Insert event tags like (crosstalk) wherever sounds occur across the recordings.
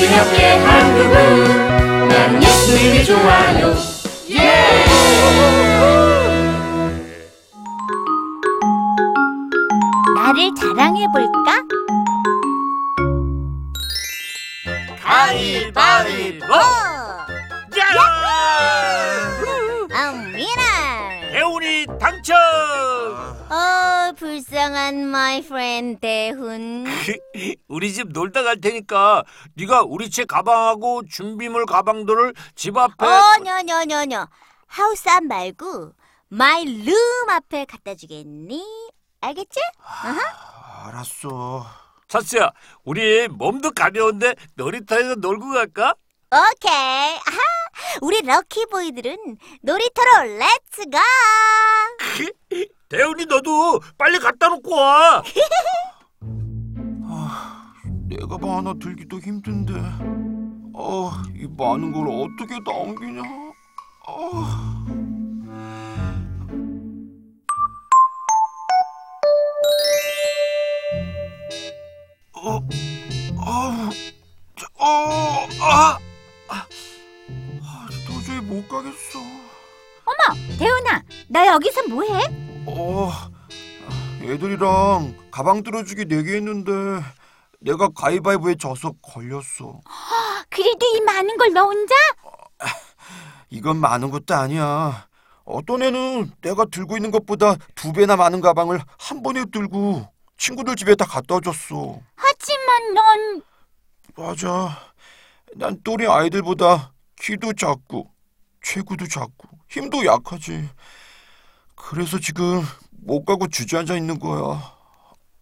우리 함께 한 그분 나는 예수님이 좋아요 나를 자랑해볼까? 가위바위보! 불쌍한 my friend 대훈. 우리 집 놀다 갈 테니까 네가 우리 책가방하고 준비물 가방들을 집 앞에 어, No no no no. house 앞 말고 my room 앞에 갖다 주겠니? 알겠지? 알았어. 차스야 우리 몸도 가벼운데 놀이터에서 놀고 갈까? 오케이. 아하, 우리 lucky boy들은 놀이터로 let's go! 대훈이 너도 빨리 갖다 놓고 와 (laughs) 내 가방 하나 들기도 힘든데. 어, 이 많은 걸 어떻게 남기냐? 어. 어, 아, 저, 어, 아, 아, 아, 도저히 못 가겠어. 대훈아, 너 여기서 뭐해? 어, 애들이랑 가방 들어주기 내기 했는데 내가 가위바위보에 져서 걸렸어. 그래도 이 많은 걸 너 혼자? 이건 많은 것도 아니야. 어떤 애는 내가 들고 있는 것보다 두 배나 많은 가방을 한 번에 들고 친구들 집에 다 갖다 줬어. 하지만 넌 맞아. 난 또래 아이들보다 키도 작고 체구도 작고 힘도 약하지. 그래서 지금 못 가고 주저앉아 있는 거야.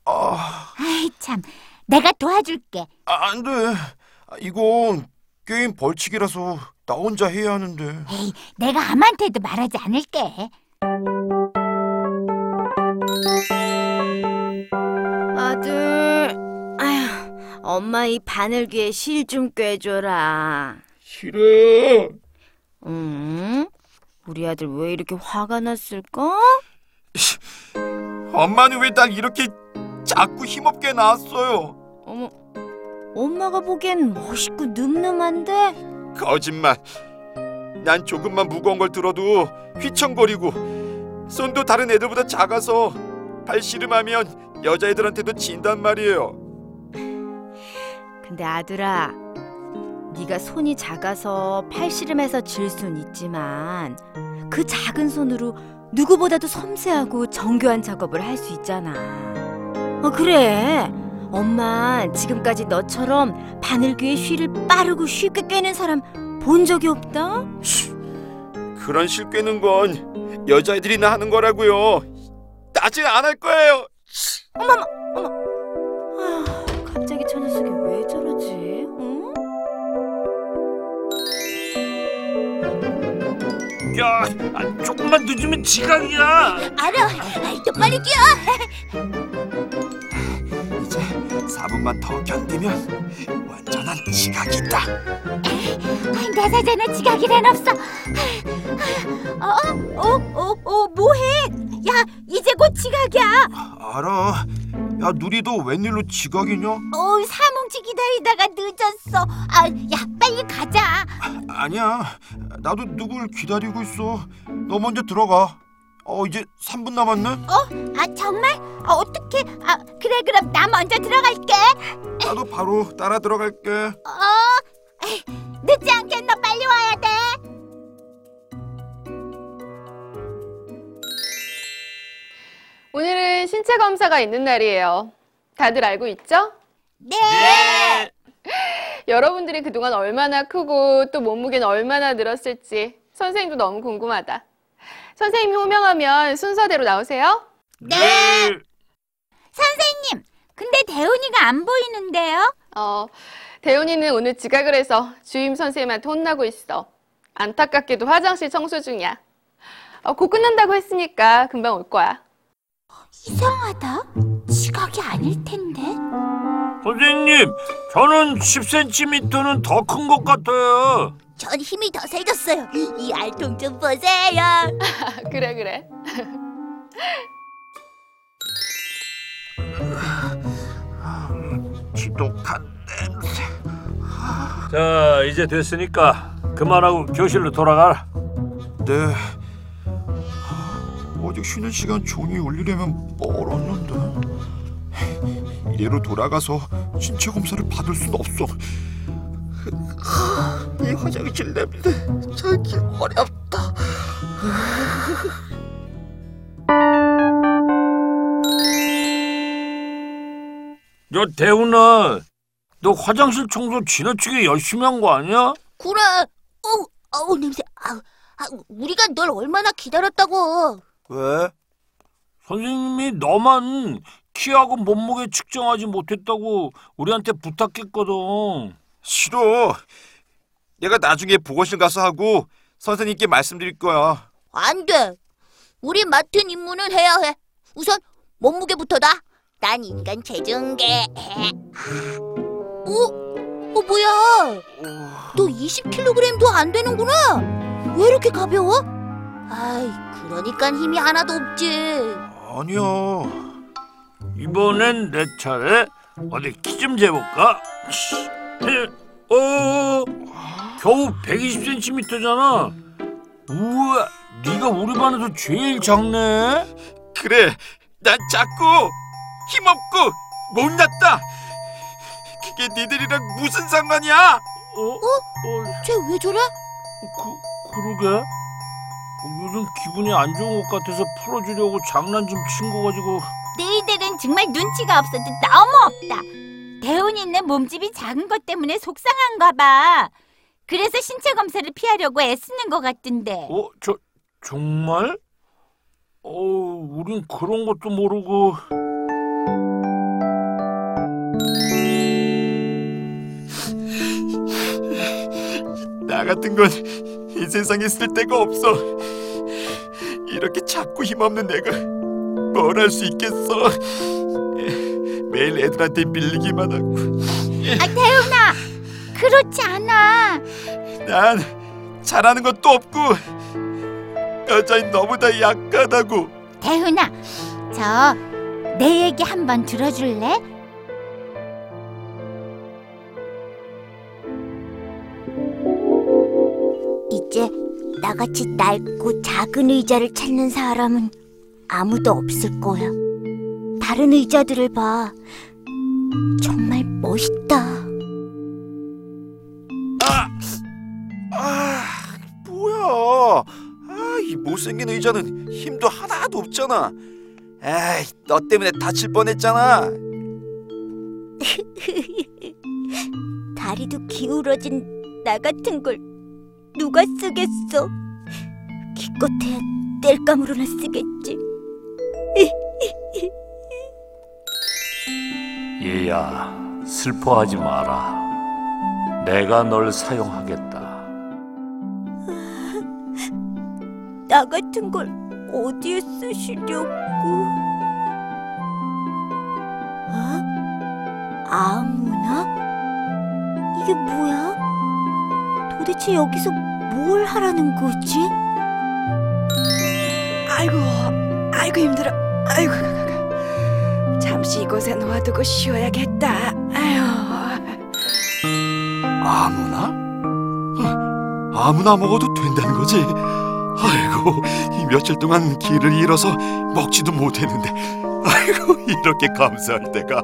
아, 아이 참, 내가 도와줄게. 아, 안 돼. 아, 이건 게임 벌칙이라서 나 혼자 해야 하는데. 에이, 내가 아무한테도 말하지 않을게. 아들, 아휴, 엄마 이 바늘귀에 실 좀 꿰줘라. 싫어. 응? 우리 아들 왜 이렇게 화가 났을까? 엄마는 왜 날 이렇게 자꾸 힘없게 낳았어요? 어머, 엄마가 보기엔 멋있고 늠름한데? 거짓말. 난 조금만 무거운 걸 들어도 휘청거리고 손도 다른 애들보다 작아서 발씨름하면 여자애들한테도 진단 말이에요. 근데 아들아, 네가 손이 작아서 팔씨름해서 질 순 있지만 그 작은 손으로 누구보다도 섬세하고 정교한 작업을 할 수 있잖아. 어 그래. 엄마 지금까지 너처럼 바늘귀에 쉬를 빠르고 쉽게 꿰는 사람 본 적이 없다. 그런 실 꿰는 건 여자애들이나 하는 거라고요. 따지 안할 거예요. 아, 야 아, 조금만 늦으면 지각이야 알아. 또 빨리 뛰어. 이제 4분만 더 견디면 완전한 지각이다. 사전에 지각이란 없어. 어? 어? 어? 어? 뭐해? 야, 이제 곧 지각이야. 알아. 야 누리도 웬일로 지각이냐? 어, 사뭉치 기다리다가 늦었어. 아, 야, 빨리 가자. 아니야. 나도 누굴 기다리고 있어. 너 먼저 들어가. 어 이제 3분 남았네. 아, 정말? 아, 어떡해? 아, 그래, 그럼 나 먼저 들어갈게. 나도 바로 따라 들어갈게. 어? 에이, (laughs) 늦지 않게 너 빨리 와야 돼. 오늘은 신체 검사가 있는 날이에요. 다들 알고 있죠? 네. 여러분들이 그동안 얼마나 크고 또 몸무게는 얼마나 늘었을지 선생님도 너무 궁금하다. 선생님이 호명하면 순서대로 나오세요. 네. 선생님, 근데 대훈이가 안 보이는데요? 어, 대훈이는 오늘 지각을 해서 주임 선생님한테 혼나고 있어. 안타깝게도 화장실 청소 중이야. 어, 곧 끝난다고 했으니까 금방 올 거야. 이상하다. 지각이 아닐 텐데. 선생님 저는 10cm는 더 큰 것 같아요 전 힘이 더 세졌어요. 이 알통 좀 보세요. (laughs) 그래, 그래. 지독한 냄새. 자, 이제 됐으니까 그만하고 교실로 돌아가라. 네. 어제 쉬는 시간 종이 올리려면 멀었는데. 이대로 돌아가서 신체 검사를 받을 순 없어. 이 화장실 냄새 참기 어렵다. 야, 대훈아, 너 화장실 청소 지나치게 열심히 한 거 아니야? 그래. 어, 어우 냄새. 아, 아, 우리가 널 얼마나 기다렸다고. 왜? 선생님이 너만 키하고 몸무게 측정하지 못했다고 우리한테 부탁했거든. 싫어. 내가 나중에 보고실 가서 하고 선생님께 말씀드릴 거야. 안 돼. 우리 맡은 임무는 해야 해. 우선 몸무게부터다. 난 인간 체중계. (laughs) 어? 어 뭐야? 너 20kg도 안 되는구나. 왜 이렇게 가벼워? 아이, 그러니까 힘이 하나도 없지. 아니야. 이번엔 내 차례. 어디 키 좀 재볼까? 어, 겨우 120cm잖아. 우와, 네가 우리 반에서 제일 작네. 그래. 난 작고 힘없고 못났다. 그게 니들이랑 무슨 상관이야? 어? 어, 쟤 왜 저래? 그, 그러게. 어, 요즘 기분이 안 좋은 것 같아서 풀어주려고 장난 좀 친 거 가지고. 너희들은 정말 눈치가 없어도 너무 없다. 대훈이는 몸집이 작은 것 때문에 속상한가 봐. 그래서 신체 검사를 피하려고 애쓰는 것 같던데. 어, 저 정말? 어, 우린 그런 것도 모르고. 나 같은 건 이 세상에 쓸 데가 없어. 이렇게 작고 힘없는 내가 뭘 할 수 있겠어? 매일 애들한테 밀리기만 하고 아, 대훈아! 그렇지 않아. 난 잘하는 것도 없고 여자인 너보다 약하다고. 대훈아, 저 내 얘기 한번 들어줄래? 이제 나같이 낡고 작은 의자를 찾는 사람은 아무도 없을 거야. 다른 의자들을 봐. 정말 멋있다. 아 뭐야? 아 이 못생긴 의자는 힘도 하나도 없잖아. 에이 너 때문에 다칠 뻔했잖아. (laughs) 다리도 기울어진 나 같은 걸 누가 쓰겠어? 기껏해야 땔감으로나 쓰겠지. (laughs) 얘야, 슬퍼하지 마라. 내가 널 사용하겠다. (laughs) 나 같은 걸 어디에 쓰시려고? 어? 아무나? 이게 뭐야? 도대체 여기서 뭘 하라는 거지? 아이고, 아이고 힘들어. 아이고, 잠시 이곳에 놓아두고 쉬어야겠다. 아유, 아무나? 어, 아무나 먹어도 된다는 거지. 아이고 이 며칠 동안 길을 잃어서 먹지도 못했는데 아이고 이렇게 감사할 때가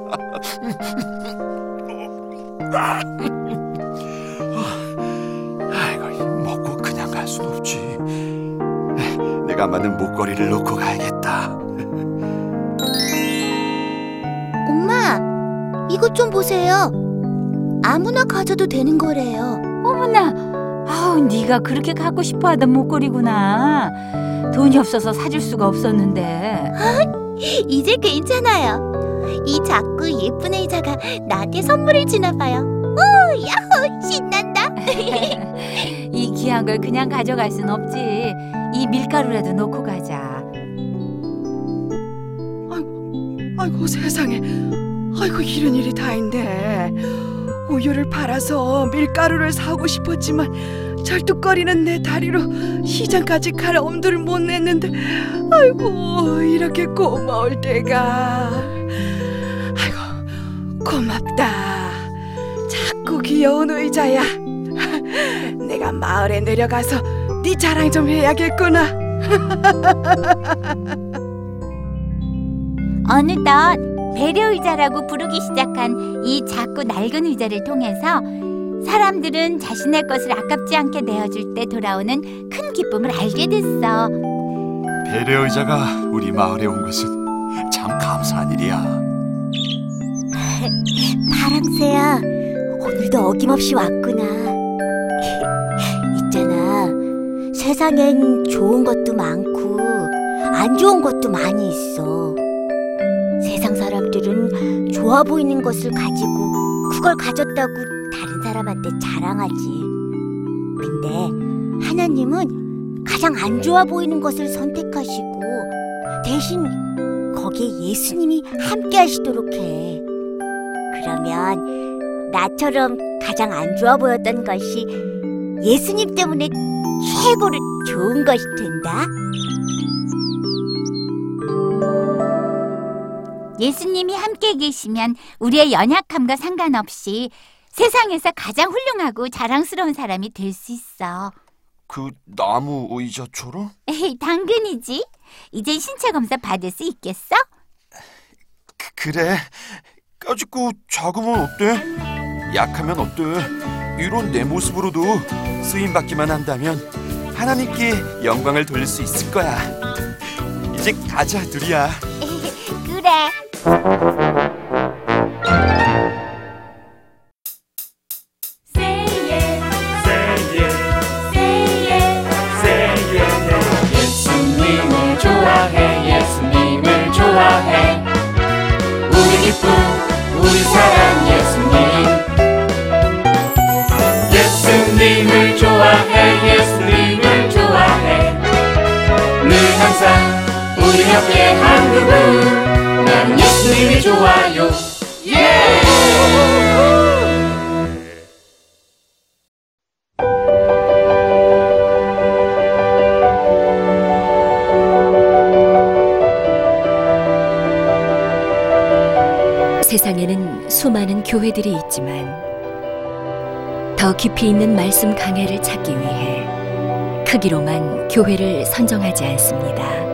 내가 만든 목걸이를 놓고 가야겠다 엄마, 이것 좀 보세요. 아무나 가져도 되는 거래요. 어머나, 아우 네가 그렇게 갖고 싶어하던 목걸이구나. 돈이 없어서 사줄 수가 없었는데. (laughs) 이제 괜찮아요. 이 작고 예쁜 의자가 나한테 선물을 주나 봐요. 오, 야호, 신난다. (laughs) (laughs) 이 귀한 걸 그냥 가져갈 순 없지. 이 밀가루라도 놓고 가자. 아이고 세상에. 아이고 이런 일이 다인데. 우유를 팔아서 밀가루를 사고 싶었지만 절뚝거리는 내 다리로 시장까지 갈 엄두를 못 냈는데 아이고 이렇게 고마울 때가 아이고 고맙다 자꾸 귀여운 의자야. (laughs) 내가 마을에 내려가서 네 자랑 좀 해야겠구나. 어느덧 배려 의자라고 부르기 시작한 이 작고 낡은 의자를 통해서 사람들은 자신의 것을 아깝지 않게 내어줄 때 돌아오는 큰 기쁨을 알게 됐어. 배려 의자가 우리 마을에 온 것은 참 감사한 일이야. (laughs) 파랑새야, 오늘도 어김없이 왔구나. 세상엔 좋은 것도 많고 안 좋은 것도 많이 있어. 세상 사람들은 좋아 보이는 것을 가지고 그걸 가졌다고 다른 사람한테 자랑하지. 근데 하나님은 가장 안 좋아 보이는 것을 선택하시고 대신 거기에 예수님이 함께 하시도록 해. 그러면 나처럼 가장 안 좋아 보였던 것이 예수님 때문에 최고로 좋은 것이 된다. 예수님이 함께 계시면 우리의 연약함과 상관없이 세상에서 가장 훌륭하고 자랑스러운 사람이 될 수 있어. 그 나무 의자처럼? 에이, 당근이지. 이제 신체 검사 받을 수 있겠어? 그, 그래. 까짓거 작으면 어때? 약하면 어때? 이런 내 모습으로도 쓰임 받기만 한다면 하나님께 영광을 돌릴 수 있을 거야. 이제 가자, 둘이야. (laughs) 그래. 우리 옆에 한 그분 나는 예수님이 좋아요 예! 세상에는 수많은 교회들이 있지만 더 깊이 있는 말씀 강해를 찾기 위해 크기로만 교회를 선정하지 않습니다.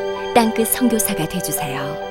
땅끝 선교사가 되주세요.